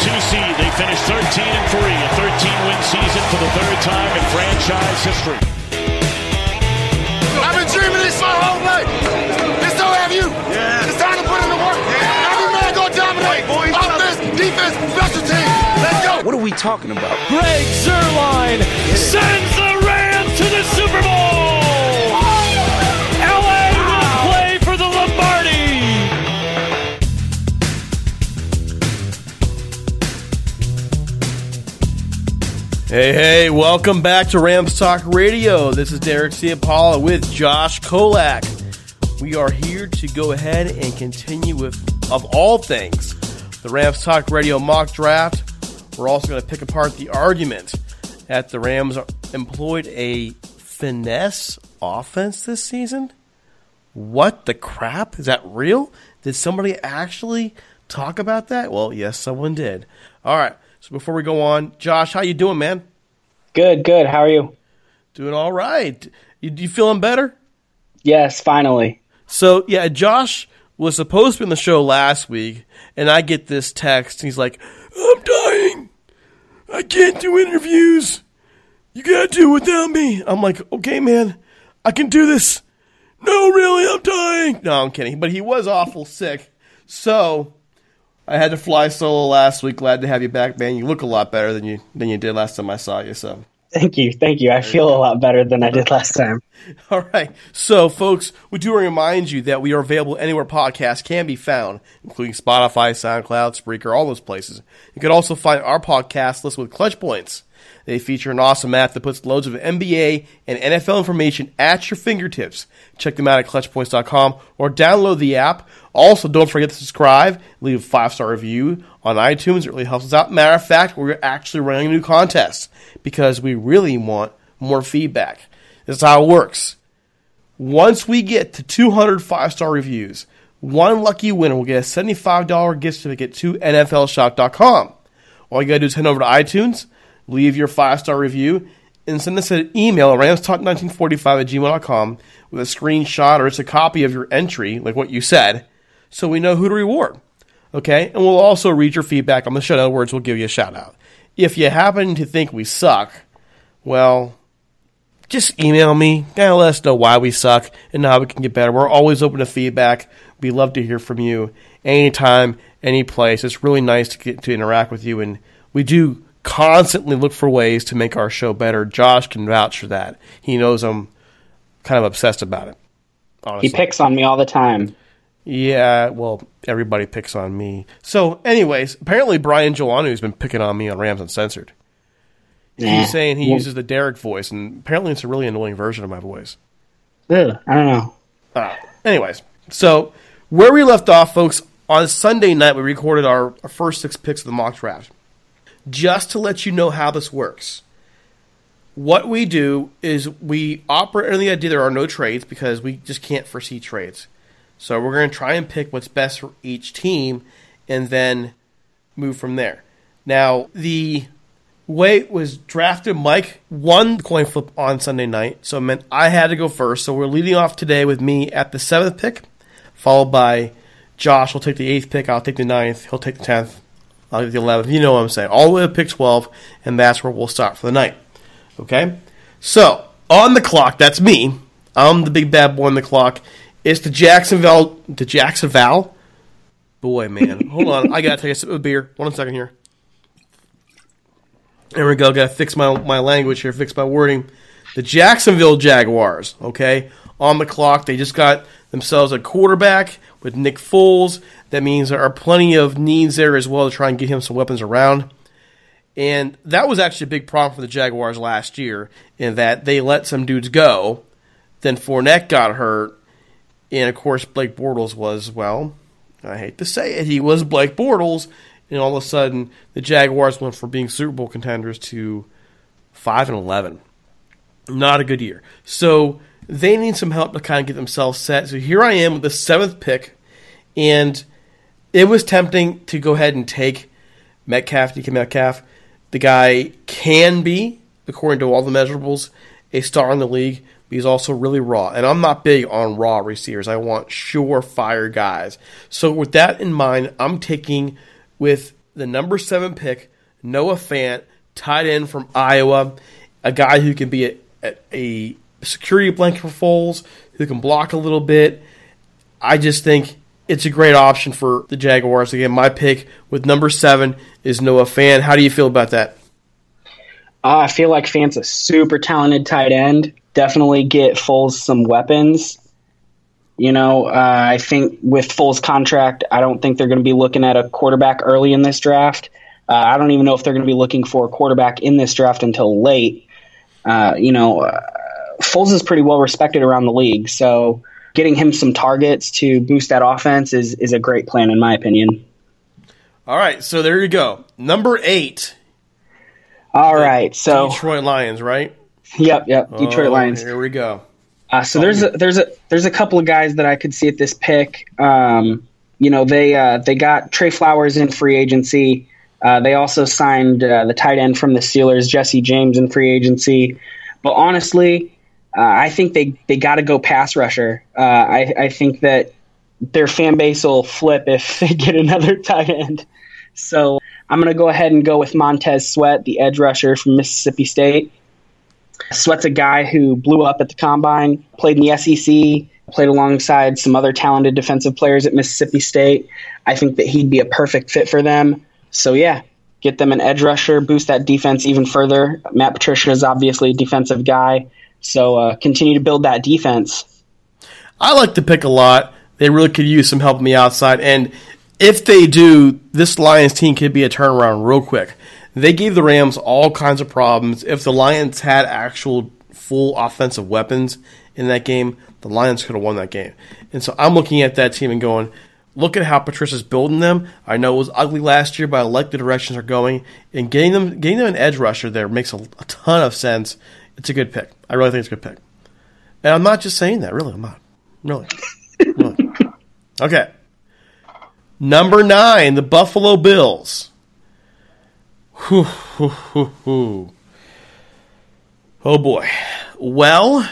two seed. They finished 13 and 3, a 13 win season for the third time in franchise history. I've been dreaming this my whole life. And so have you. Yeah. It's time to put in the work. Every man go dominate. Offense, defense, special teams. Let's go. What are we talking about? Greg Zuerlein sends the Rams to the Super Bowl. Hey, hey, welcome back to Rams Talk Radio. This is Derek Ciapala with Josh Kolak. We are here to go ahead and continue with, of all things, the Rams Talk Radio mock draft. We're also going to pick apart the argument that the Rams employed a finesse offense this season. What the crap? Is that real? Did somebody actually talk about that? Well, yes, someone did. All right. So before we go on, Josh, how you doing, man? Good, good. How are you? Doing all right. You, you feeling better? Yes, finally. So yeah, Josh was supposed to be on the show last week, and I get this text. And He's like, "I'm dying. I can't do interviews. You gotta do it without me." I'm like, "Okay, man, I can do this." No, really, I'm dying. No, I'm kidding. But he was awful sick, so I had to fly solo last week. Glad to have you back, man. You look a lot better than you than you did last time I saw you. So Thank you, thank you. I feel a lot better than I did last time. All right. So, folks, we do remind you that we are available anywhere podcasts can be found, including Spotify, SoundCloud, Spreaker, all those places. You can also find our podcast list with Clutch Points. They feature an awesome app that puts loads of NBA and NFL information at your fingertips. Check them out at clutchpoints.com or download the app. Also, don't forget to subscribe, leave a five star review on iTunes. It really helps us out. Matter of fact, we're actually running a new contest because we really want more feedback. This is how it works. Once we get to 200 five star reviews, One lucky winner will get a $75 gift certificate to NFLShop.com. All you got to do is head over to iTunes, leave your five star review, and send us an email at ramstalk1945 at gmail.com with a screenshot or it's a copy of your entry, like what you said, so we know who to reward. Okay? And we'll also read your feedback on the show. In other words, we'll give you a shout out. If you happen to think we suck, well, just email me. Kind of let us know why we suck and how we can get better. We're always open to feedback. We love to hear from you anytime, any place. It's really nice to get to interact with you, and we do constantly look for ways to make our show better. Josh can vouch for that. He knows I'm kind of obsessed about it. Honestly. He picks on me all the time. Yeah, well, everybody picks on me. So, anyways, apparently Brian Gelanu has been picking on me on Rams Uncensored. He's saying he uses the Derek voice, and apparently it's a really annoying version of my voice. Ugh, I don't know. Uh, anyways, so where we left off, folks, on Sunday night we recorded our, our first six picks of the mock draft. Just to let you know how this works, what we do is we operate under the idea there are no trades because we just can't foresee trades. So we're going to try and pick what's best for each team and then move from there. Now, the way it was drafted, Mike won the coin flip on Sunday night, so it meant I had to go first. So we're leading off today with me at the seventh pick, followed by Josh will take the eighth pick, I'll take the ninth, he'll take the tenth, I'll take the eleventh. You know what I'm saying. All the way to pick 12, and that's where we'll start for the night. Okay? So, on the clock, that's me. I'm the big bad boy on the clock. It's the Jacksonville, the Jacksonville. Boy, man. Hold on. I got to take a sip of beer. One second here. There we go. Got to fix my, my language here, fix my wording. The Jacksonville Jaguars, okay, on the clock. They just got themselves a quarterback with Nick Foles. That means there are plenty of needs there as well to try and get him some weapons around. And that was actually a big problem for the Jaguars last year in that they let some dudes go. Then Fournette got hurt, and of course, Blake Bortles was, well, I hate to say it, he was Blake Bortles. And all of a sudden, the Jaguars went from being Super Bowl contenders to 5 and 11. Not a good year. So they need some help to kind of get themselves set. So here I am with the seventh pick, and it was tempting to go ahead and take Metcalf, DK Metcalf. The guy can be, according to all the measurables, a star in the league he's also really raw. And I'm not big on raw receivers. I want surefire guys. So with that in mind, I'm taking with the number seven pick, Noah Fant, tight end from Iowa, a guy who can be a, a, security blanket for Foles, who can block a little bit. I just think it's a great option for the Jaguars. Again, my pick with number seven is Noah Fant. How do you feel about that? Uh, I feel like Fant's a super talented tight end definitely get Foles some weapons. You know, uh, I think with Foles' contract, I don't think they're going to be looking at a quarterback early in this draft. Uh, I don't even know if they're going to be looking for a quarterback in this draft until late. Uh, you know, uh, Foles is pretty well respected around the league, so getting him some targets to boost that offense is is a great plan in my opinion. All right, so there you go. Number eight. All right, so Detroit Lions, right? Yep, yep. Detroit oh, Lions. Here we go. Uh, so there's a, there's a there's a couple of guys that I could see at this pick. Um, you know, they uh, they got Trey Flowers in free agency. Uh, they also signed uh, the tight end from the Steelers, Jesse James, in free agency. But honestly, uh, I think they they got to go pass rusher. Uh, I, I think that their fan base will flip if they get another tight end. So I'm going to go ahead and go with Montez Sweat, the edge rusher from Mississippi State. Sweat's a guy who blew up at the combine, played in the SEC, played alongside some other talented defensive players at Mississippi State. I think that he'd be a perfect fit for them. So, yeah, get them an edge rusher, boost that defense even further. Matt Patricia is obviously a defensive guy. So, uh, continue to build that defense. I like the pick a lot. They really could use some help on the outside. And if they do, this Lions team could be a turnaround real quick. They gave the Rams all kinds of problems. If the Lions had actual full offensive weapons in that game, the Lions could have won that game. And so I'm looking at that team and going, look at how Patricia's building them. I know it was ugly last year, but I like the directions they're going. And getting them getting them an edge rusher there makes a, a ton of sense. It's a good pick. I really think it's a good pick. And I'm not just saying that, really. I'm not. Really. really. Okay. Number nine, the Buffalo Bills. Oh boy. Well,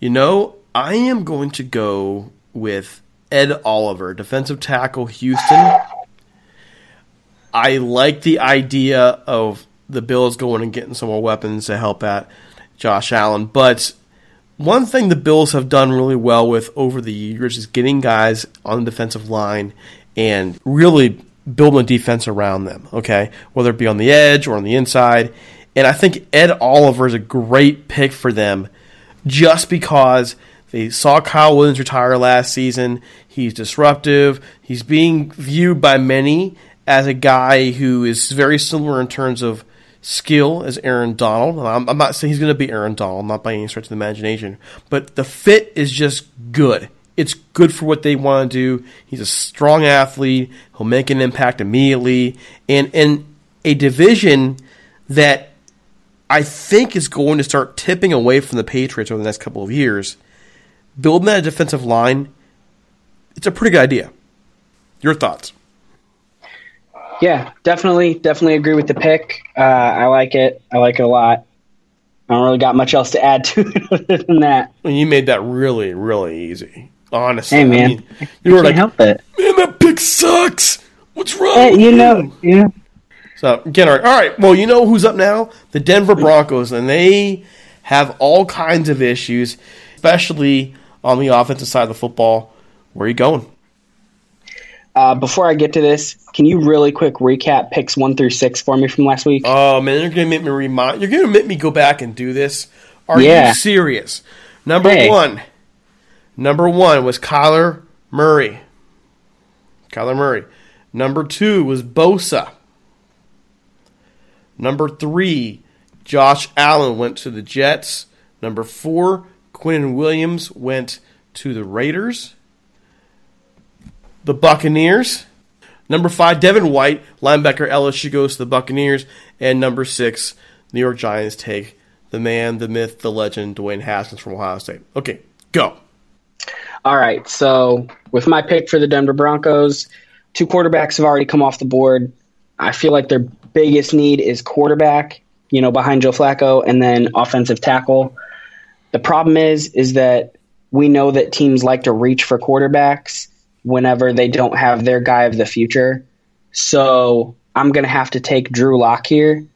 you know, I am going to go with Ed Oliver, defensive tackle, Houston. I like the idea of the Bills going and getting some more weapons to help out Josh Allen, but one thing the Bills have done really well with over the years is getting guys on the defensive line and really building a defense around them, okay? Whether it be on the edge or on the inside. And I think Ed Oliver is a great pick for them just because they saw Kyle Williams retire last season. He's disruptive. He's being viewed by many as a guy who is very similar in terms of skill as Aaron Donald. I'm, I'm not saying he's going to be Aaron Donald, not by any stretch of the imagination, but the fit is just good. It's good for what they want to do. He's a strong athlete. He'll make an impact immediately. And in a division that I think is going to start tipping away from the Patriots over the next couple of years, building that defensive line, it's a pretty good idea. Your thoughts? Yeah, definitely, definitely agree with the pick. Uh, I like it. I like it a lot. I don't really got much else to add to it other than that. Well, you made that really, really easy. Honestly, hey man, I mean, you were like, help it. Man, that pick sucks. What's wrong? Hey, you know, yeah. So again, all right, all right. Well, you know who's up now? The Denver Broncos, and they have all kinds of issues, especially on the offensive side of the football. Where are you going? Uh, before I get to this, can you really quick recap picks one through six for me from last week? Oh man, you're gonna make me remind. You're gonna make me go back and do this. Are yeah. you serious? Number hey. one, number one was Kyler Murray. Kyler Murray. Number two was Bosa. Number three, Josh Allen went to the Jets. Number four, Quinnen Williams went to the Raiders the Buccaneers. Number five, Devin White, linebacker LSU goes to the Buccaneers. And number six, New York Giants take the man, the myth, the legend, Dwayne Haskins from Ohio State. Okay, go. All right. So with my pick for the Denver Broncos, two quarterbacks have already come off the board. I feel like their biggest need is quarterback, you know, behind Joe Flacco, and then offensive tackle. The problem is, is that we know that teams like to reach for quarterbacks whenever they don't have their guy of the future. So I'm going to have to take Drew Lock here,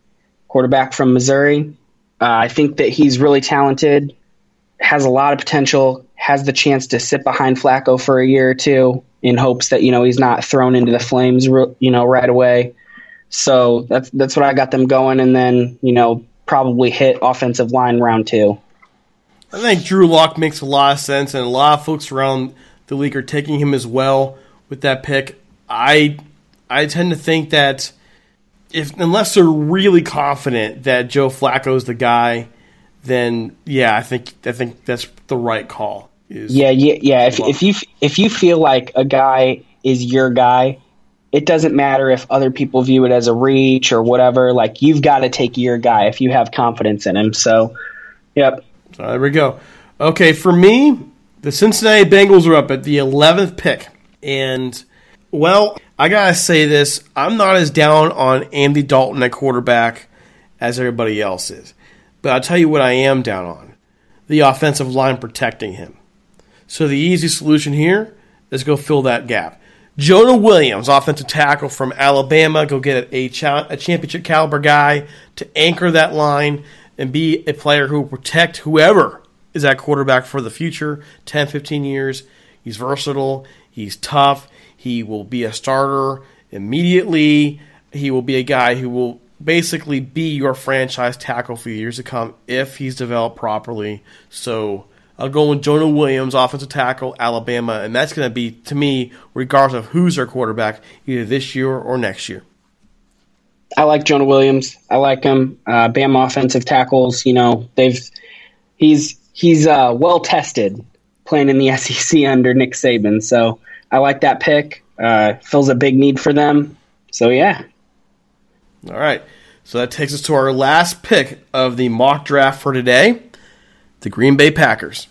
quarterback from Missouri. Uh, I think that he's really talented, has a lot of potential, has the chance to sit behind Flacco for a year or two in hopes that you know he's not thrown into the flames, you know, right away. So that's that's what I got them going, and then you know probably hit offensive line round two. I think Drew Lock makes a lot of sense, and a lot of folks around the league are taking him as well with that pick. I I tend to think that if unless they're really confident that Joe Flacco is the guy, then yeah, I think I think that's the right call. yeah, yeah, yeah. If, if you if you feel like a guy is your guy, it doesn't matter if other people view it as a reach or whatever. Like you've got to take your guy if you have confidence in him. So, yep. So there we go. Okay, for me, the Cincinnati Bengals are up at the 11th pick. And, well, I got to say this. I'm not as down on Andy Dalton at quarterback as everybody else is. But I'll tell you what I am down on the offensive line protecting him. So the easy solution here is go fill that gap. Jonah Williams, offensive tackle from Alabama, go get a, cha- a championship caliber guy to anchor that line and be a player who will protect whoever is that quarterback for the future 10, 15 years. He's versatile, he's tough, he will be a starter immediately. He will be a guy who will basically be your franchise tackle for years to come if he's developed properly. So I'll go with Jonah Williams, offensive tackle, Alabama, and that's going to be, to me, regardless of who's their quarterback, either this year or next year. I like Jonah Williams. I like him. Uh, Bama offensive tackles, you know, they've he's he's uh, well tested playing in the SEC under Nick Saban. So I like that pick. Uh, fills a big need for them. So yeah. All right. So that takes us to our last pick of the mock draft for today the Green Bay Packers.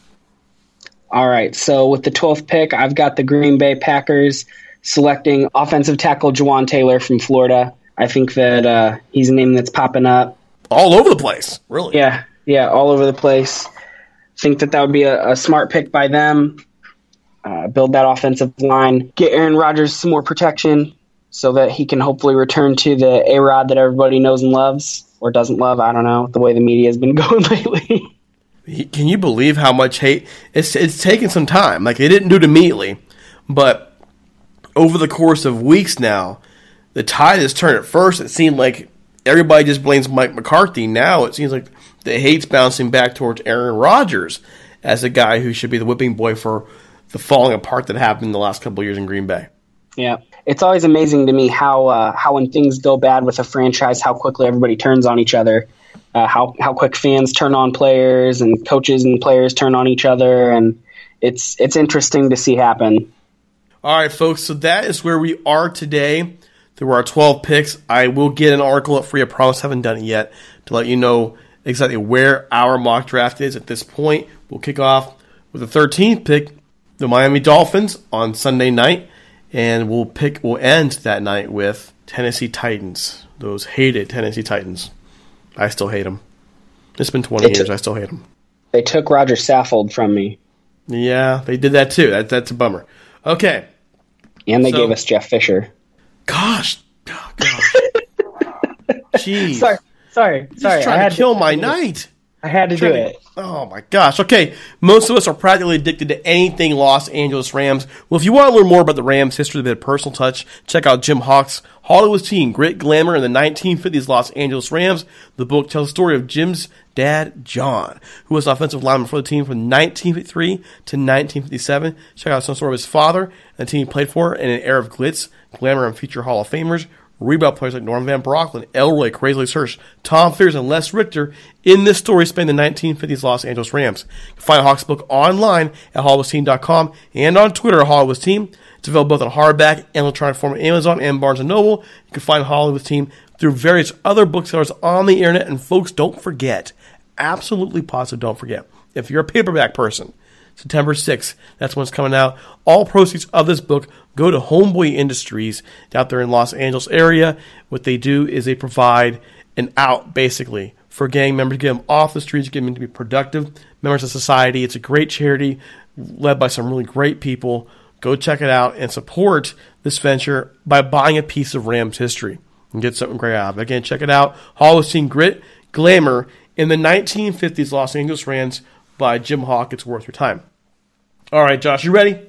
All right. So with the 12th pick, I've got the Green Bay Packers selecting offensive tackle Jawaan Taylor from Florida. I think that uh, he's a name that's popping up all over the place. Really? Yeah, yeah, all over the place. Think that that would be a, a smart pick by them. Uh, build that offensive line, get Aaron Rodgers some more protection so that he can hopefully return to the A Rod that everybody knows and loves or doesn't love. I don't know the way the media has been going lately. Can you believe how much hate it's it's taken some time? Like they didn't do it immediately, but over the course of weeks now, the tide has turned. At first, it seemed like everybody just blames Mike McCarthy. Now it seems like the hate's bouncing back towards Aaron Rodgers as a guy who should be the whipping boy for the falling apart that happened in the last couple of years in Green Bay. Yeah, it's always amazing to me how uh, how when things go bad with a franchise, how quickly everybody turns on each other uh, how how quick fans turn on players and coaches and players turn on each other, and it's it's interesting to see happen. All right, folks. So that is where we are today. There were our 12 picks. I will get an article up for you. I promise I haven't done it yet to let you know exactly where our mock draft is at this point. We'll kick off with the 13th pick, the Miami Dolphins on Sunday night, and we'll pick. We'll end that night with Tennessee Titans. Those hated Tennessee Titans. I still hate them. It's been 20 years. I still hate them. They took Roger Saffold from me. Yeah, they did that too. That, that's a bummer. Okay. And they so, gave us Jeff Fisher. Gosh. Oh, gosh. Jeez. Sorry. Sorry. Sorry. Just trying I had to kill to, my night. I had to do it. Oh my gosh. Okay. Most of us are practically addicted to anything Los Angeles Rams. Well, if you want to learn more about the Rams' history with a personal touch, check out Jim Hock's Hollywood's Team, Grit, Glamour, and the 1950s Los Angeles Rams. The book tells the story of Jim's dad, John, who was offensive lineman for the team from 1953 to 1957. Check out some story of his father and the team he played for in an era of glitz, glamour, and future Hall of Famers rebound players like Norm Van Brocklin, Elroy, Crazy Hirsch, Tom Fears, and Les Richter in this story spanning the 1950s Los Angeles Rams. You can find Hock's book online at HollywoodTeam.com and on Twitter at Hollywood Team. It's available both on hardback and electronic form at Amazon and Barnes & Noble. You can find Hollywood Team through various other booksellers on the internet. And folks, don't forget, absolutely positive, don't forget, if you're a paperback person, September 6th. That's when it's coming out. All proceeds of this book go to Homeboy Industries out there in Los Angeles area. What they do is they provide an out basically for gang members, to get them off the streets, get them to be productive members of society. It's a great charity led by some really great people. Go check it out and support this venture by buying a piece of Rams history and get something great out of it. Again, check it out. Hall of Team Grit, Glamour in the 1950s Los Angeles Rams by Jim Hock. It's worth your time. All right, Josh, you ready?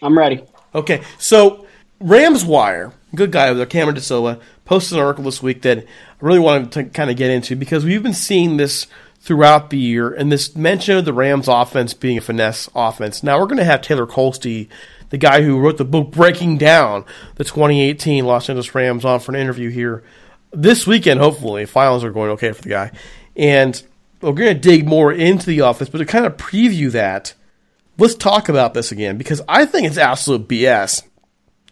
I'm ready. Okay, so Rams Wire, good guy over there, Cameron De posted an article this week that I really wanted to kind of get into because we've been seeing this throughout the year and this mention of the Rams offense being a finesse offense. Now we're going to have Taylor Kolstey, the guy who wrote the book Breaking Down the 2018 Los Angeles Rams, on for an interview here this weekend. Hopefully, finals are going okay for the guy, and we're going to dig more into the offense, but to kind of preview that, let's talk about this again because I think it's absolute BS.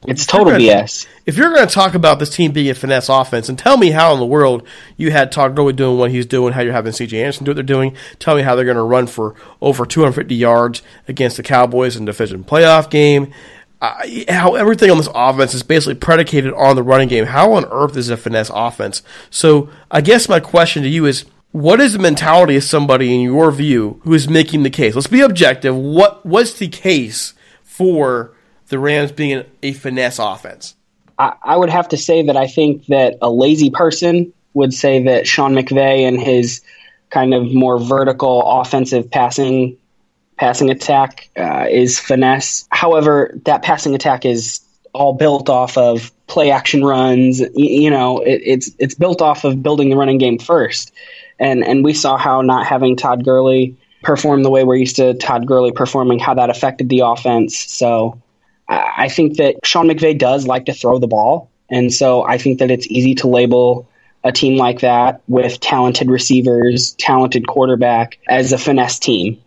It's total gonna, BS. If you're going to talk about this team being a finesse offense, and tell me how in the world you had Todd Gurley doing what he's doing, how you're having C.J. Anderson do what they're doing. Tell me how they're going to run for over 250 yards against the Cowboys in the division playoff game. Uh, how everything on this offense is basically predicated on the running game. How on earth is it a finesse offense? So I guess my question to you is what is the mentality of somebody in your view who is making the case? Let's be objective. What was the case for the Rams being a finesse offense? I, I would have to say that I think that a lazy person would say that Sean McVay and his kind of more vertical offensive passing passing attack uh, is finesse. However, that passing attack is all built off of play action runs. You, you know, it, it's it's built off of building the running game first and and we saw how not having Todd Gurley perform the way we're used to Todd Gurley performing, how that affected the offense. So I think that Sean McVay does like to throw the ball, and so I think that it's easy to label a team like that with talented receivers, talented quarterback as a finesse team.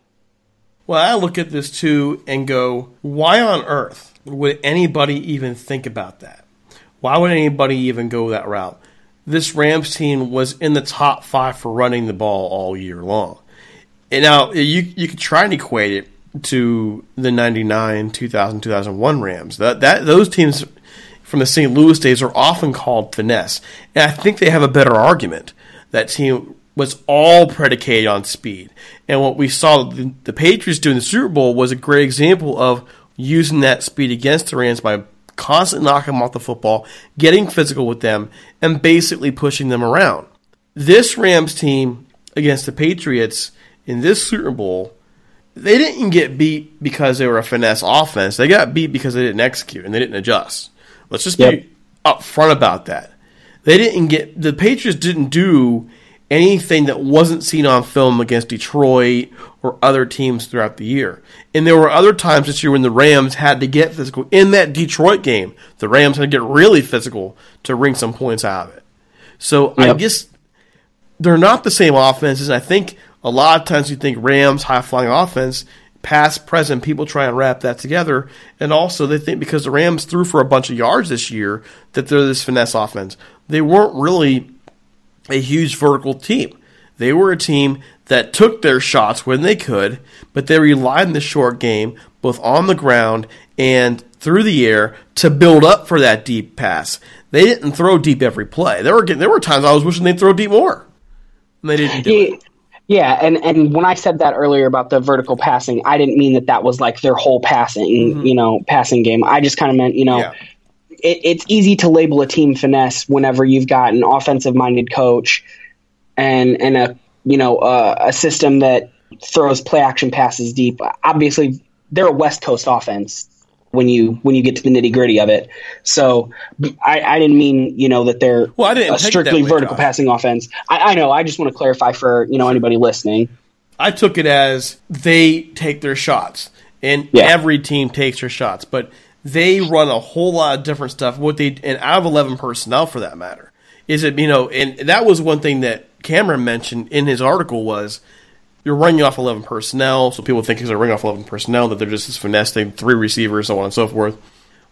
Well, I look at this too and go, why on earth would anybody even think about that? Why would anybody even go that route? This Rams team was in the top five for running the ball all year long. And now you you could try and equate it to the 99, 2000, 2001 Rams. That, that Those teams from the St. Louis days are often called finesse. And I think they have a better argument. That team was all predicated on speed. And what we saw the, the Patriots do in the Super Bowl was a great example of using that speed against the Rams by constantly knocking them off the football, getting physical with them, and basically pushing them around. This Rams team against the Patriots in this Super Bowl, they didn't get beat because they were a finesse offense. They got beat because they didn't execute and they didn't adjust. Let's just yep. be upfront about that. They didn't get the Patriots didn't do anything that wasn't seen on film against Detroit or other teams throughout the year. And there were other times this year when the Rams had to get physical. In that Detroit game, the Rams had to get really physical to wring some points out of it. So yep. I guess they're not the same offenses. I think a lot of times you think Rams high flying offense, past, present, people try and wrap that together. And also they think because the Rams threw for a bunch of yards this year that they're this finesse offense. They weren't really a huge vertical team. They were a team that took their shots when they could, but they relied on the short game, both on the ground and through the air, to build up for that deep pass. They didn't throw deep every play. There were there were times I was wishing they'd throw deep more. And they didn't do yeah, it. Yeah, and, and when I said that earlier about the vertical passing, I didn't mean that that was like their whole passing, mm-hmm. you know, passing game. I just kind of meant, you know, yeah it, it's easy to label a team finesse whenever you've got an offensive minded coach and and a you know uh, a system that throws play action passes deep. Obviously, they're a West Coast offense when you when you get to the nitty gritty of it. So I, I didn't mean you know that they're well, I didn't a strictly vertical passing offense. I, I know. I just want to clarify for you know anybody listening. I took it as they take their shots, and yeah. every team takes their shots, but they run a whole lot of different stuff. What they and out of eleven personnel for that matter is it you know, and that was one thing that Cameron mentioned in his article was you're running off eleven personnel, so people think because they're running off eleven personnel that they're just this finesse thing, three receivers, so on and so forth.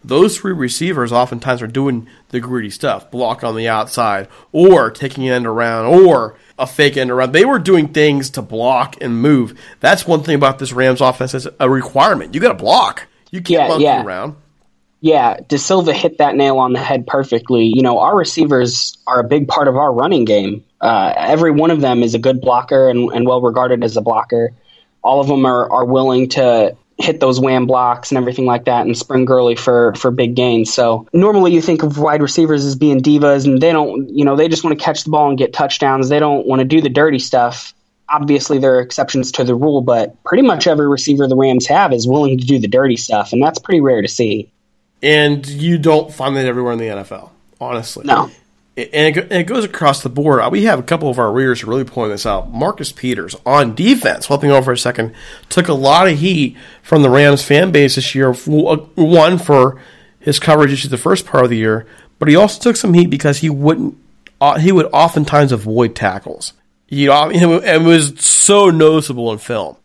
Those three receivers oftentimes are doing the greedy stuff, block on the outside, or taking end around, or a fake end around. They were doing things to block and move. That's one thing about this Rams offense is a requirement. You got to block. You can't yeah, yeah. around. Yeah, DaSilva hit that nail on the head perfectly. You know, our receivers are a big part of our running game. Uh, every one of them is a good blocker and, and well regarded as a blocker. All of them are, are willing to hit those wham blocks and everything like that and spring early for for big gains. So normally you think of wide receivers as being divas and they don't you know they just want to catch the ball and get touchdowns. They don't want to do the dirty stuff obviously there are exceptions to the rule, but pretty much every receiver the Rams have is willing to do the dirty stuff, and that's pretty rare to see. And you don't find that everywhere in the NFL, honestly. No. And it, and it goes across the board. We have a couple of our readers really point this out. Marcus Peters on defense, flipping over for a second, took a lot of heat from the Rams fan base this year. One for his coverage issues the first part of the year, but he also took some heat because he wouldn't. Uh, he would oftentimes avoid tackles. You know, it was so noticeable in film.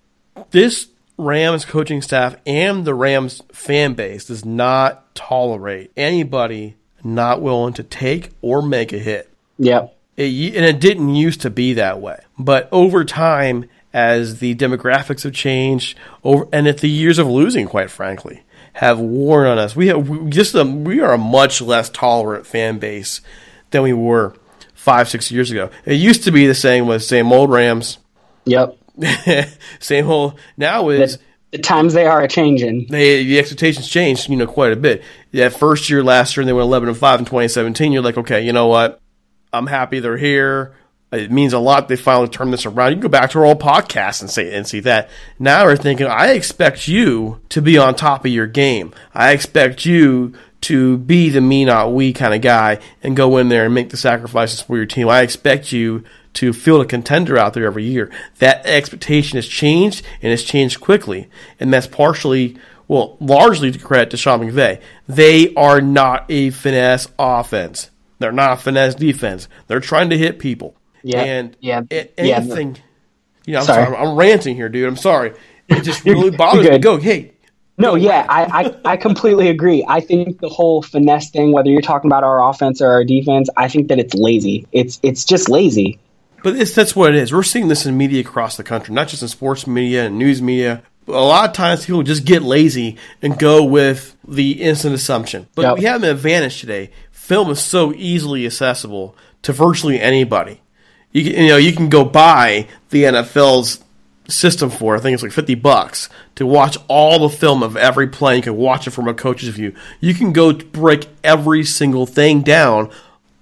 This Rams coaching staff and the Rams fan base does not tolerate anybody not willing to take or make a hit. Yep. It, and it didn't used to be that way. But over time, as the demographics have changed, over and if the years of losing, quite frankly, have worn on us, we have we just a, we are a much less tolerant fan base than we were five, six years ago. It used to be the saying was same old Rams. Yep. same old. Now is the, the times they are a changing. They the expectations changed, you know, quite a bit. That first year last year, and they went eleven and five in 2017. You're like, okay, you know what? I'm happy they're here. It means a lot they finally turned this around. You can go back to our old podcast and say and see that. Now we're thinking, I expect you to be on top of your game. I expect you to be the me not we kind of guy and go in there and make the sacrifices for your team. I expect you to field a contender out there every year. That expectation has changed and it's changed quickly. And that's partially, well, largely to credit to Sean McVay. They are not a finesse offense. They're not a finesse defense. They're trying to hit people. Yeah. And yeah. anything, yeah. you know, I'm sorry. sorry. I'm ranting here, dude. I'm sorry. It just really bothers me. Go, hey, no, yeah, I, I, I completely agree. I think the whole finesse thing, whether you're talking about our offense or our defense, I think that it's lazy. It's it's just lazy. But it's, that's what it is. We're seeing this in media across the country, not just in sports media and news media. A lot of times people just get lazy and go with the instant assumption. But Yep. we have an advantage today. Film is so easily accessible to virtually anybody. You can, you know you can go buy the NFL's system for I think it's like fifty bucks to watch all the film of every play. You can watch it from a coach's view. You can go break every single thing down,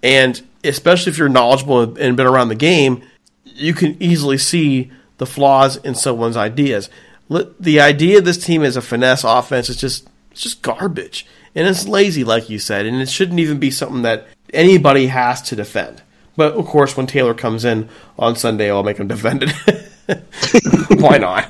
and especially if you're knowledgeable and been around the game, you can easily see the flaws in someone's ideas. The idea of this team as a finesse offense is just it's just garbage, and it's lazy, like you said, and it shouldn't even be something that anybody has to defend. But of course, when Taylor comes in on Sunday, I'll make him defend it. Why not?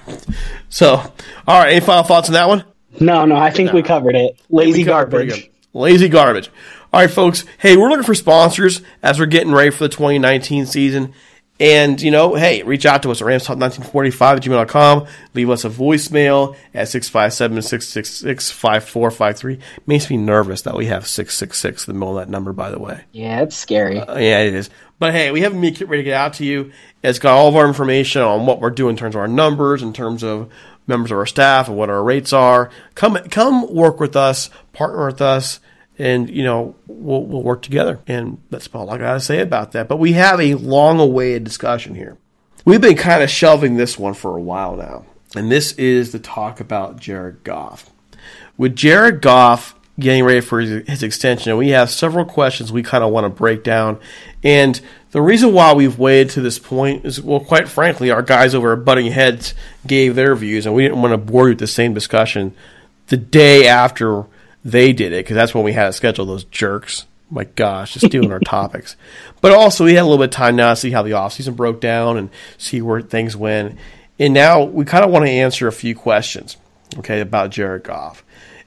So, all right. Any final thoughts on that one? No, no, I think we covered it. Lazy covered garbage. Lazy garbage. All right, folks. Hey, we're looking for sponsors as we're getting ready for the 2019 season. And, you know, hey, reach out to us at ramstalk1945 at gmail.com. Leave us a voicemail at 657-666-5453. Makes me nervous that we have 666 in the middle of that number, by the way. Yeah, it's scary. Uh, yeah, it is. But hey, we have a meet kit ready to get out to you. It's got all of our information on what we're doing in terms of our numbers, in terms of members of our staff, and what our rates are. Come, come work with us, partner with us, and you know we'll we'll work together. And that's all I got to say about that. But we have a long-awaited discussion here. We've been kind of shelving this one for a while now, and this is the talk about Jared Goff. With Jared Goff getting ready for his, his extension, we have several questions we kind of want to break down. And the reason why we've waited to this point is, well, quite frankly, our guys over at Butting Heads gave their views, and we didn't want to bore you with the same discussion the day after they did it, because that's when we had to schedule those jerks. My gosh, just doing our topics. But also, we had a little bit of time now to see how the offseason broke down and see where things went. And now we kind of want to answer a few questions, okay, about Jared Goff.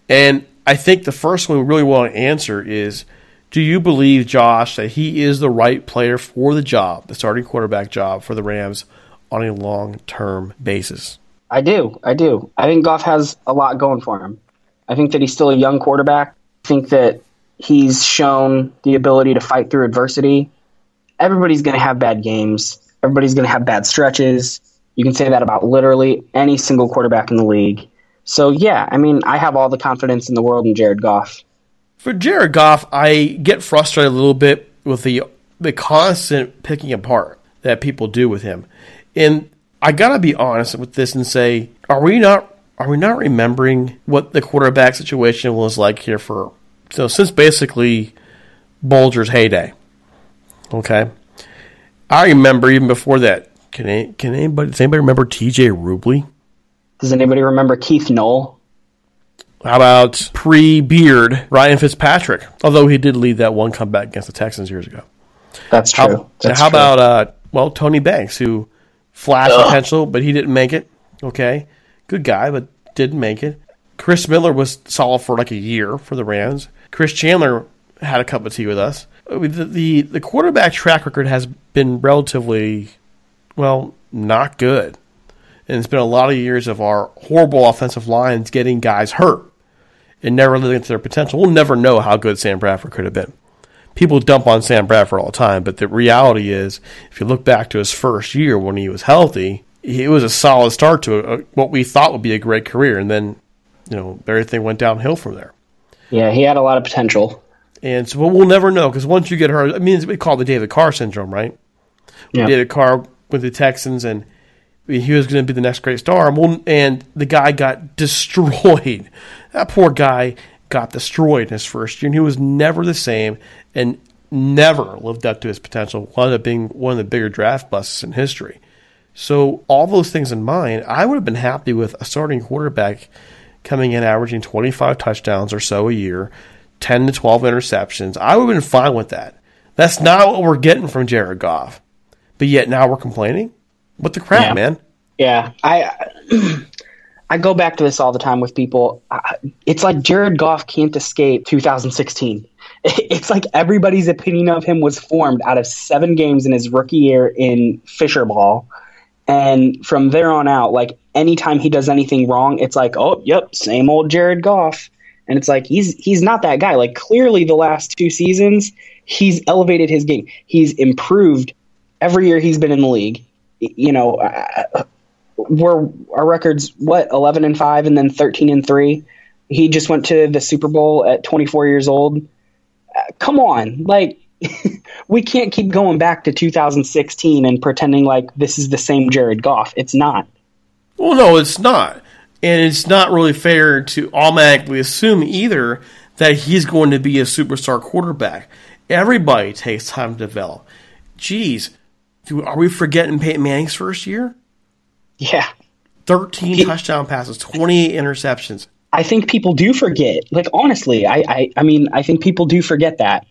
And I think the first one we really want to answer is Do you believe, Josh, that he is the right player for the job, the starting quarterback job for the Rams on a long term basis? I do. I do. I think Goff has a lot going for him. I think that he's still a young quarterback. I think that he's shown the ability to fight through adversity. Everybody's going to have bad games. Everybody's going to have bad stretches. You can say that about literally any single quarterback in the league. So, yeah, I mean, I have all the confidence in the world in Jared Goff. For Jared Goff, I get frustrated a little bit with the the constant picking apart that people do with him. And I gotta be honest with this and say, are we not are we not remembering what the quarterback situation was like here for so since basically Bulger's heyday? Okay. I remember even before that. Can any, can anybody does anybody remember TJ Rubley? Does anybody remember Keith Null? How about pre beard Ryan Fitzpatrick? Although he did lead that one comeback against the Texans years ago. That's How, true. That's how true. about uh, well Tony Banks, who flashed potential, but he didn't make it. Okay, good guy, but didn't make it. Chris Miller was solid for like a year for the Rams. Chris Chandler had a cup of tea with us. The, the the quarterback track record has been relatively well not good, and it's been a lot of years of our horrible offensive lines getting guys hurt and never living to their potential. We'll never know how good Sam Bradford could have been people dump on Sam Bradford all the time, but the reality is, if you look back to his first year when he was healthy, it was a solid start to a, what we thought would be a great career, and then you know everything went downhill from there. Yeah, he had a lot of potential. And so, but we'll never know because once you get hurt, I mean, we call it the David Carr syndrome, right? Yeah. David Carr with the Texans, and he was going to be the next great star. And, we'll- and the guy got destroyed. That poor guy got destroyed in his first year, and he was never the same, and never lived up to his potential. Wound up being one of the bigger draft busts in history. So, all those things in mind, I would have been happy with a starting quarterback coming in averaging 25 touchdowns or so a year, 10 to 12 interceptions. I would have been fine with that. That's not what we're getting from Jared Goff. But yet now we're complaining? What the crap, Yeah. man? Yeah, I I go back to this all the time with people. It's like Jared Goff can't escape 2016. It's like everybody's opinion of him was formed out of seven games in his rookie year in Fisher Ball, and from there on out, like anytime he does anything wrong, it's like, oh, yep, same old Jared Goff. And it's like he's he's not that guy. Like clearly, the last two seasons, he's elevated his game. He's improved every year he's been in the league. You know, uh, we're our records what 11 and 5 and then 13 and 3 he just went to the super bowl at 24 years old uh, come on like we can't keep going back to 2016 and pretending like this is the same jared goff it's not well no it's not and it's not really fair to automatically assume either that he's going to be a superstar quarterback everybody takes time to develop geez are we forgetting Peyton Manning's first year? Yeah. 13 he, touchdown passes, 28 interceptions. I think people do forget. Like honestly, I, I I mean, I think people do forget that.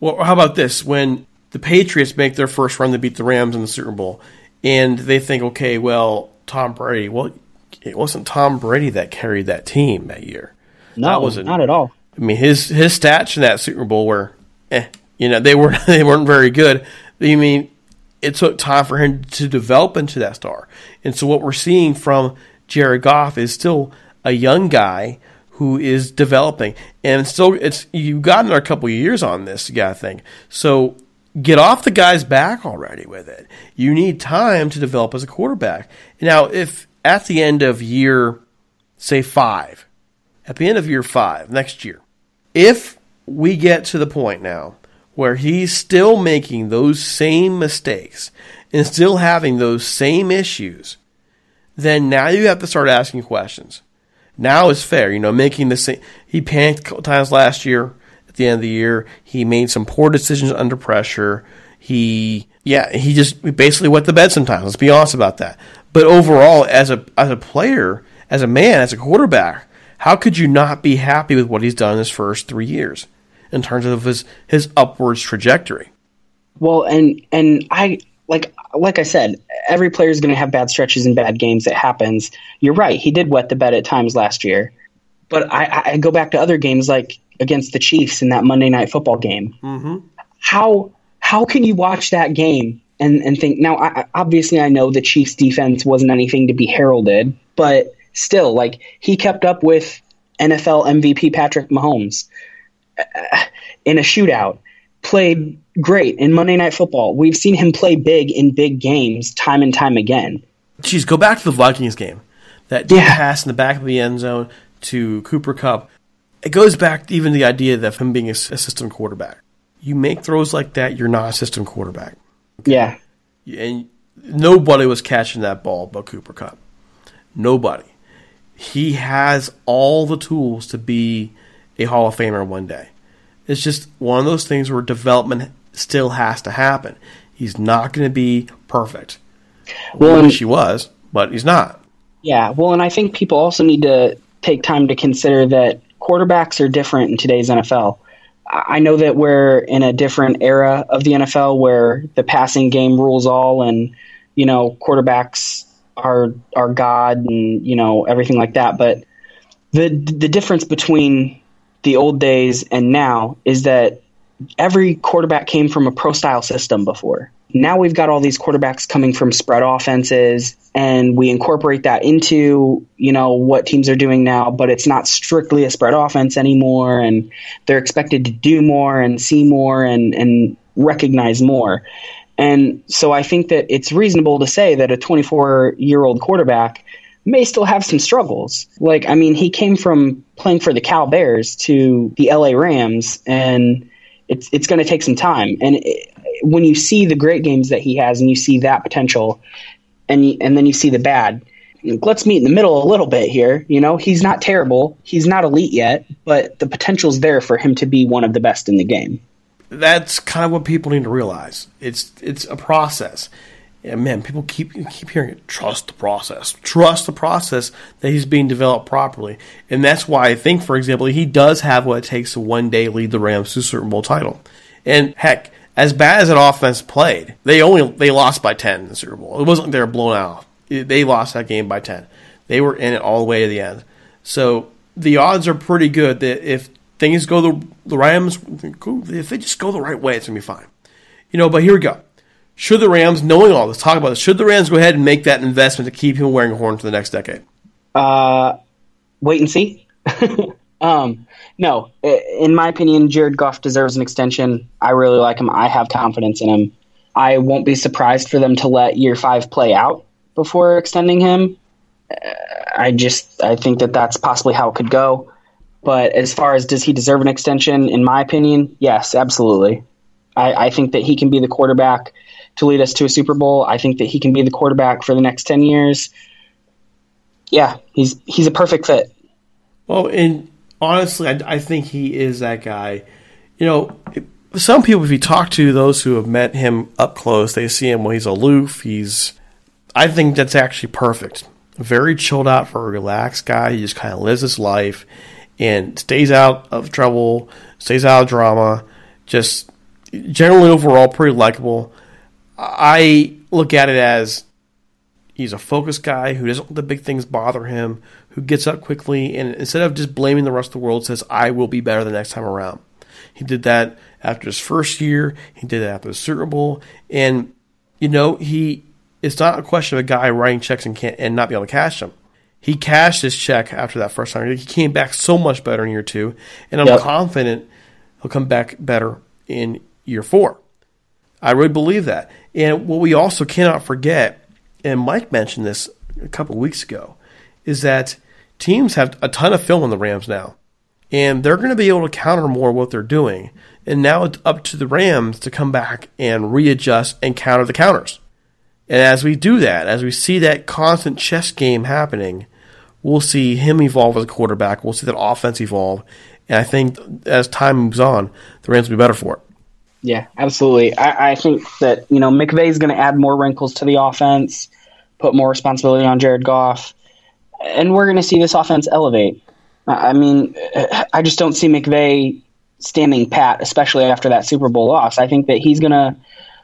Well, how about this? When the Patriots make their first run to beat the Rams in the Super Bowl, and they think, okay, well, Tom Brady. Well, it wasn't Tom Brady that carried that team that year. No, that wasn't, not at all. I mean, his his stats in that Super Bowl were, eh, you know, they were they weren't very good. I mean, it took time for him to develop into that star. And so what we're seeing from Jared Goff is still a young guy who is developing. And still it's you've gotten another couple years on this, gotta think. So get off the guy's back already with it. You need time to develop as a quarterback. Now if at the end of year say five, at the end of year five, next year, if we get to the point now where he's still making those same mistakes and still having those same issues, then now you have to start asking questions. Now is fair, you know, making the same. He panicked times last year at the end of the year. He made some poor decisions under pressure. He, yeah, he just basically wet the bed sometimes. Let's be honest about that. But overall, as a as a player, as a man, as a quarterback, how could you not be happy with what he's done in his first three years? in terms of his his upwards trajectory. Well, and and I like like I said, every player is going to have bad stretches and bad games. It happens. You're right. He did wet the bed at times last year, but I, I go back to other games like against the Chiefs in that Monday Night Football game. Mm-hmm. How how can you watch that game and and think now? I, obviously, I know the Chiefs' defense wasn't anything to be heralded, but still, like he kept up with NFL MVP Patrick Mahomes in a shootout, played great in Monday Night Football. We've seen him play big in big games time and time again. Jeez, go back to the Vikings game. That deep yeah. pass in the back of the end zone to Cooper Kupp. It goes back to even the idea of him being a, a system quarterback. You make throws like that, you're not a system quarterback. Okay? Yeah. And nobody was catching that ball but Cooper Kupp. Nobody. He has all the tools to be a Hall of Famer one day. It's just one of those things where development still has to happen. He's not going to be perfect. Well, I wish he was, but he's not. Yeah, well, and I think people also need to take time to consider that quarterbacks are different in today's NFL. I know that we're in a different era of the NFL where the passing game rules all, and you know quarterbacks are are God, and you know everything like that. But the the difference between the old days and now is that every quarterback came from a pro style system before. Now we've got all these quarterbacks coming from spread offenses and we incorporate that into, you know, what teams are doing now, but it's not strictly a spread offense anymore and they're expected to do more and see more and and recognize more. And so I think that it's reasonable to say that a 24 year old quarterback may still have some struggles. Like, I mean, he came from playing for the Cal Bears to the LA Rams, and it's it's going to take some time. And it, when you see the great games that he has, and you see that potential, and and then you see the bad. Let's meet in the middle a little bit here. You know, he's not terrible. He's not elite yet, but the potential's there for him to be one of the best in the game. That's kind of what people need to realize. It's it's a process and man, people keep keep hearing it. Trust the process. Trust the process that he's being developed properly, and that's why I think, for example, he does have what it takes to one day lead the Rams to a Super Bowl title. And heck, as bad as an offense played, they only they lost by ten in the Super Bowl. It wasn't they were blown out. They lost that game by ten. They were in it all the way to the end. So the odds are pretty good that if things go the the Rams, if they just go the right way, it's gonna be fine. You know, but here we go. Should the Rams, knowing all this, talk about this, should the Rams go ahead and make that investment to keep him wearing a horn for the next decade? Uh, wait and see. um, no, in my opinion, Jared Goff deserves an extension. I really like him. I have confidence in him. I won't be surprised for them to let year five play out before extending him. Uh, I just I think that that's possibly how it could go. But as far as does he deserve an extension, in my opinion, yes, absolutely. I, I think that he can be the quarterback to lead us to a Super Bowl. I think that he can be the quarterback for the next ten years. Yeah, he's he's a perfect fit. Well, and honestly, I, I think he is that guy. You know, some people, if you talk to those who have met him up close, they see him well, he's aloof. He's, I think that's actually perfect. Very chilled out for a relaxed guy. He just kind of lives his life and stays out of trouble, stays out of drama. Just generally overall pretty likable. I look at it as he's a focused guy who doesn't let the big things bother him, who gets up quickly, and instead of just blaming the rest of the world, says, I will be better the next time around. He did that after his first year, he did that after the Super Bowl, and, you know, he it's not a question of a guy writing checks and can't and not be able to cash them. He cashed his check after that first time. He came back so much better in year two, and I'm yep. confident he'll come back better in year four. I really believe that. And what we also cannot forget, and Mike mentioned this a couple weeks ago, is that teams have a ton of film on the Rams now. And they're going to be able to counter more what they're doing. And now it's up to the Rams to come back and readjust and counter the counters. And as we do that, as we see that constant chess game happening, we'll see him evolve as a quarterback. We'll see that offense evolve. And I think as time moves on, the Rams will be better for it. Yeah, absolutely. I, I think that you know McVay is going to add more wrinkles to the offense, put more responsibility on Jared Goff, and we're going to see this offense elevate. I mean, I just don't see McVay standing pat, especially after that Super Bowl loss. I think that he's going to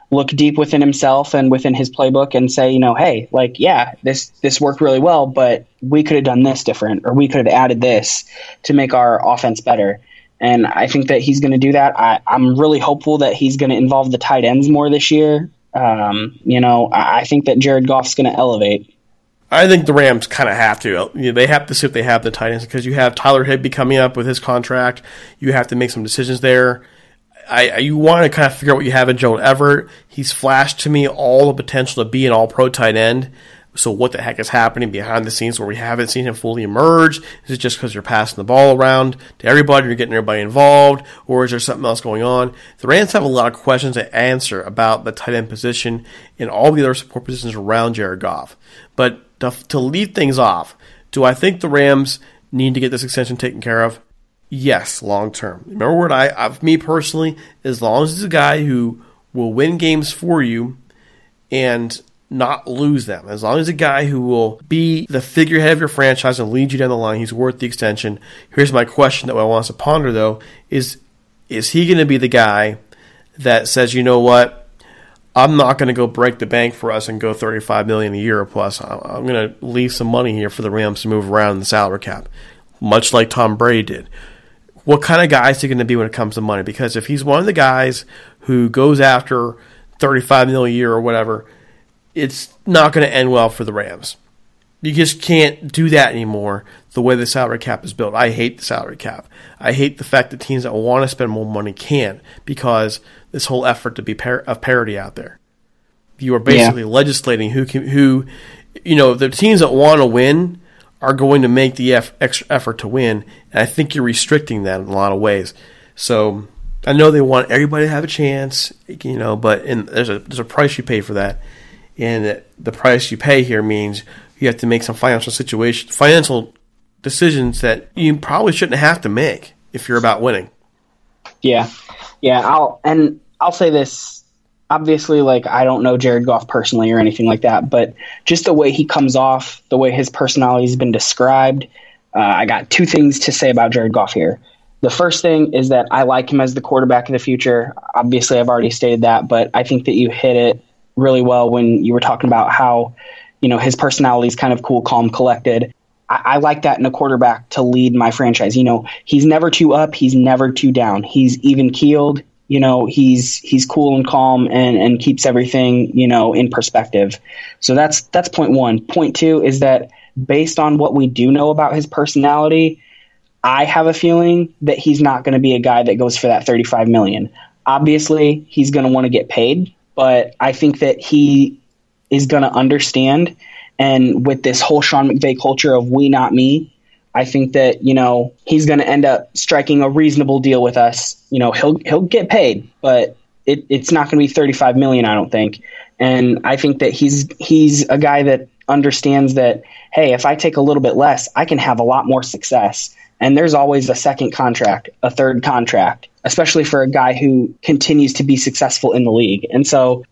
look deep within himself and within his playbook and say, you know, hey, like, yeah, this this worked really well, but we could have done this different, or we could have added this to make our offense better. And I think that he's going to do that. I, am really hopeful that he's going to involve the tight ends more this year. Um, you know, I, I think that Jared Goff's going to elevate. I think the Rams kind of have to. You know, they have to see if they have the tight ends because you have Tyler Higbee coming up with his contract. You have to make some decisions there. I, I you want to kind of figure out what you have in Joe Everett. He's flashed to me all the potential to be an All Pro tight end. So what the heck is happening behind the scenes where we haven't seen him fully emerge? Is it just because you're passing the ball around to everybody, you're getting everybody involved, or is there something else going on? The Rams have a lot of questions to answer about the tight end position and all the other support positions around Jared Goff. But to, to lead things off, do I think the Rams need to get this extension taken care of? Yes, long term. Remember what I, I, me personally, as long as he's a guy who will win games for you and not lose them. As long as a guy who will be the figurehead of your franchise and lead you down the line, he's worth the extension. Here's my question that I want us to ponder though: is is he going to be the guy that says, you know what? I'm not going to go break the bank for us and go 35 million a year or plus. I'm going to leave some money here for the Rams to move around in the salary cap, much like Tom Brady did. What kind of guy is he going to be when it comes to money? Because if he's one of the guys who goes after 35 million a year or whatever, it's not going to end well for the Rams. You just can't do that anymore the way the salary cap is built. I hate the salary cap. I hate the fact that teams that want to spend more money can because this whole effort to be par- of parity out there. You are basically yeah. legislating who can, who, you know, the teams that want to win are going to make the eff- extra effort to win, and I think you're restricting that in a lot of ways. So I know they want everybody to have a chance, you know, but in, there's a there's a price you pay for that and the price you pay here means you have to make some financial situation, financial decisions that you probably shouldn't have to make if you're about winning. Yeah, yeah. I'll and I'll say this. Obviously, like I don't know Jared Goff personally or anything like that, but just the way he comes off, the way his personality has been described, uh, I got two things to say about Jared Goff here. The first thing is that I like him as the quarterback of the future. Obviously, I've already stated that, but I think that you hit it really well when you were talking about how, you know, his personality is kind of cool, calm, collected. I, I like that in a quarterback to lead my franchise. You know, he's never too up, he's never too down. He's even keeled. You know, he's he's cool and calm and and keeps everything you know in perspective. So that's that's point one. Point two is that based on what we do know about his personality, I have a feeling that he's not going to be a guy that goes for that 35 million. Obviously, he's going to want to get paid but I think that he is going to understand And with this whole Sean McVay culture of we, not me, I think that, you know, he's going to end up striking a reasonable deal with us. You know, he'll, he'll get paid, but it, it's not going to be 35 million, I don't think. And I think that he's, he's a guy that understands that, hey, if I take a little bit less, I can have a lot more success. And there's always a second contract, a third contract, especially for a guy who continues to be successful in the league. And so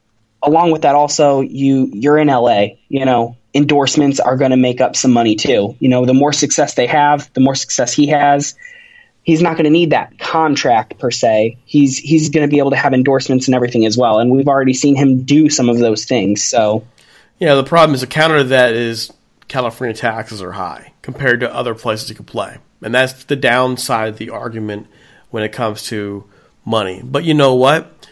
along with that also you you're in LA, you know, endorsements are going to make up some money too. You know, the more success they have, the more success he has. He's not going to need that contract per se. He's he's going to be able to have endorsements and everything as well. And we've already seen him do some of those things. So, yeah, the problem is the counter to that is California taxes are high compared to other places you could play, and that's the downside of the argument when it comes to money. But you know what?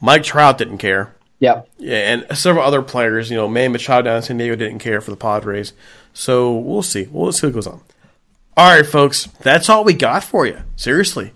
Mike Trout didn't care. Yeah. Yeah, and several other players, you know, Manny Machado down in San Diego didn't care for the Padres. So we'll see. We'll see what goes on. All right, folks, that's all we got for you. Seriously.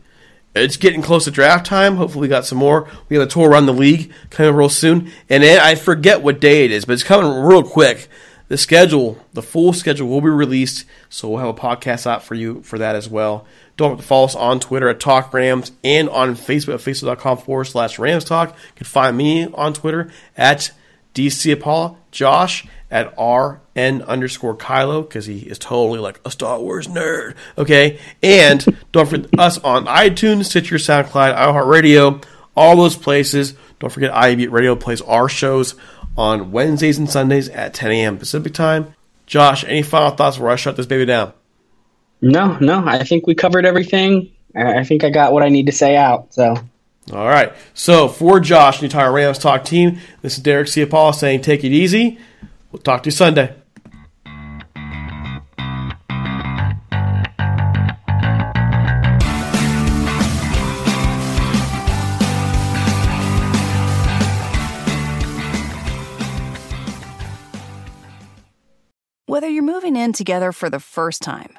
It's getting close to draft time. Hopefully, we got some more. We have a tour around the league coming real soon. And I forget what day it is, but it's coming real quick. The schedule, the full schedule will be released, so we'll have a podcast out for you for that as well. Don't forget to follow us on Twitter at Talk Rams and on Facebook at facebook.com forward slash Rams Talk. You can find me on Twitter at DC Apollo, Josh at RN underscore Kylo, because he is totally like a Star Wars nerd. Okay. And don't forget us on iTunes, Stitcher, SoundCloud, iHeartRadio, all those places. Don't forget IB Radio plays our shows on Wednesdays and Sundays at 10 a.m. Pacific time. Josh, any final thoughts before I shut this baby down? No, no. I think we covered everything. I think I got what I need to say out. So. All right. So for Josh and the entire Rams Talk team, this is Derek Ciapala saying take it easy. We'll talk to you Sunday. Whether you're moving in together for the first time,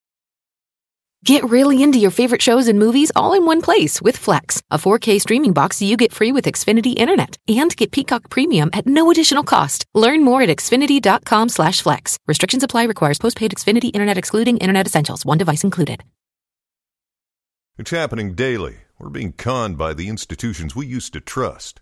Get really into your favorite shows and movies all in one place with Flex, a 4K streaming box you get free with Xfinity Internet. And get Peacock Premium at no additional cost. Learn more at xfinity.com slash flex. Restrictions apply requires postpaid Xfinity Internet excluding Internet Essentials. One device included. It's happening daily. We're being conned by the institutions we used to trust.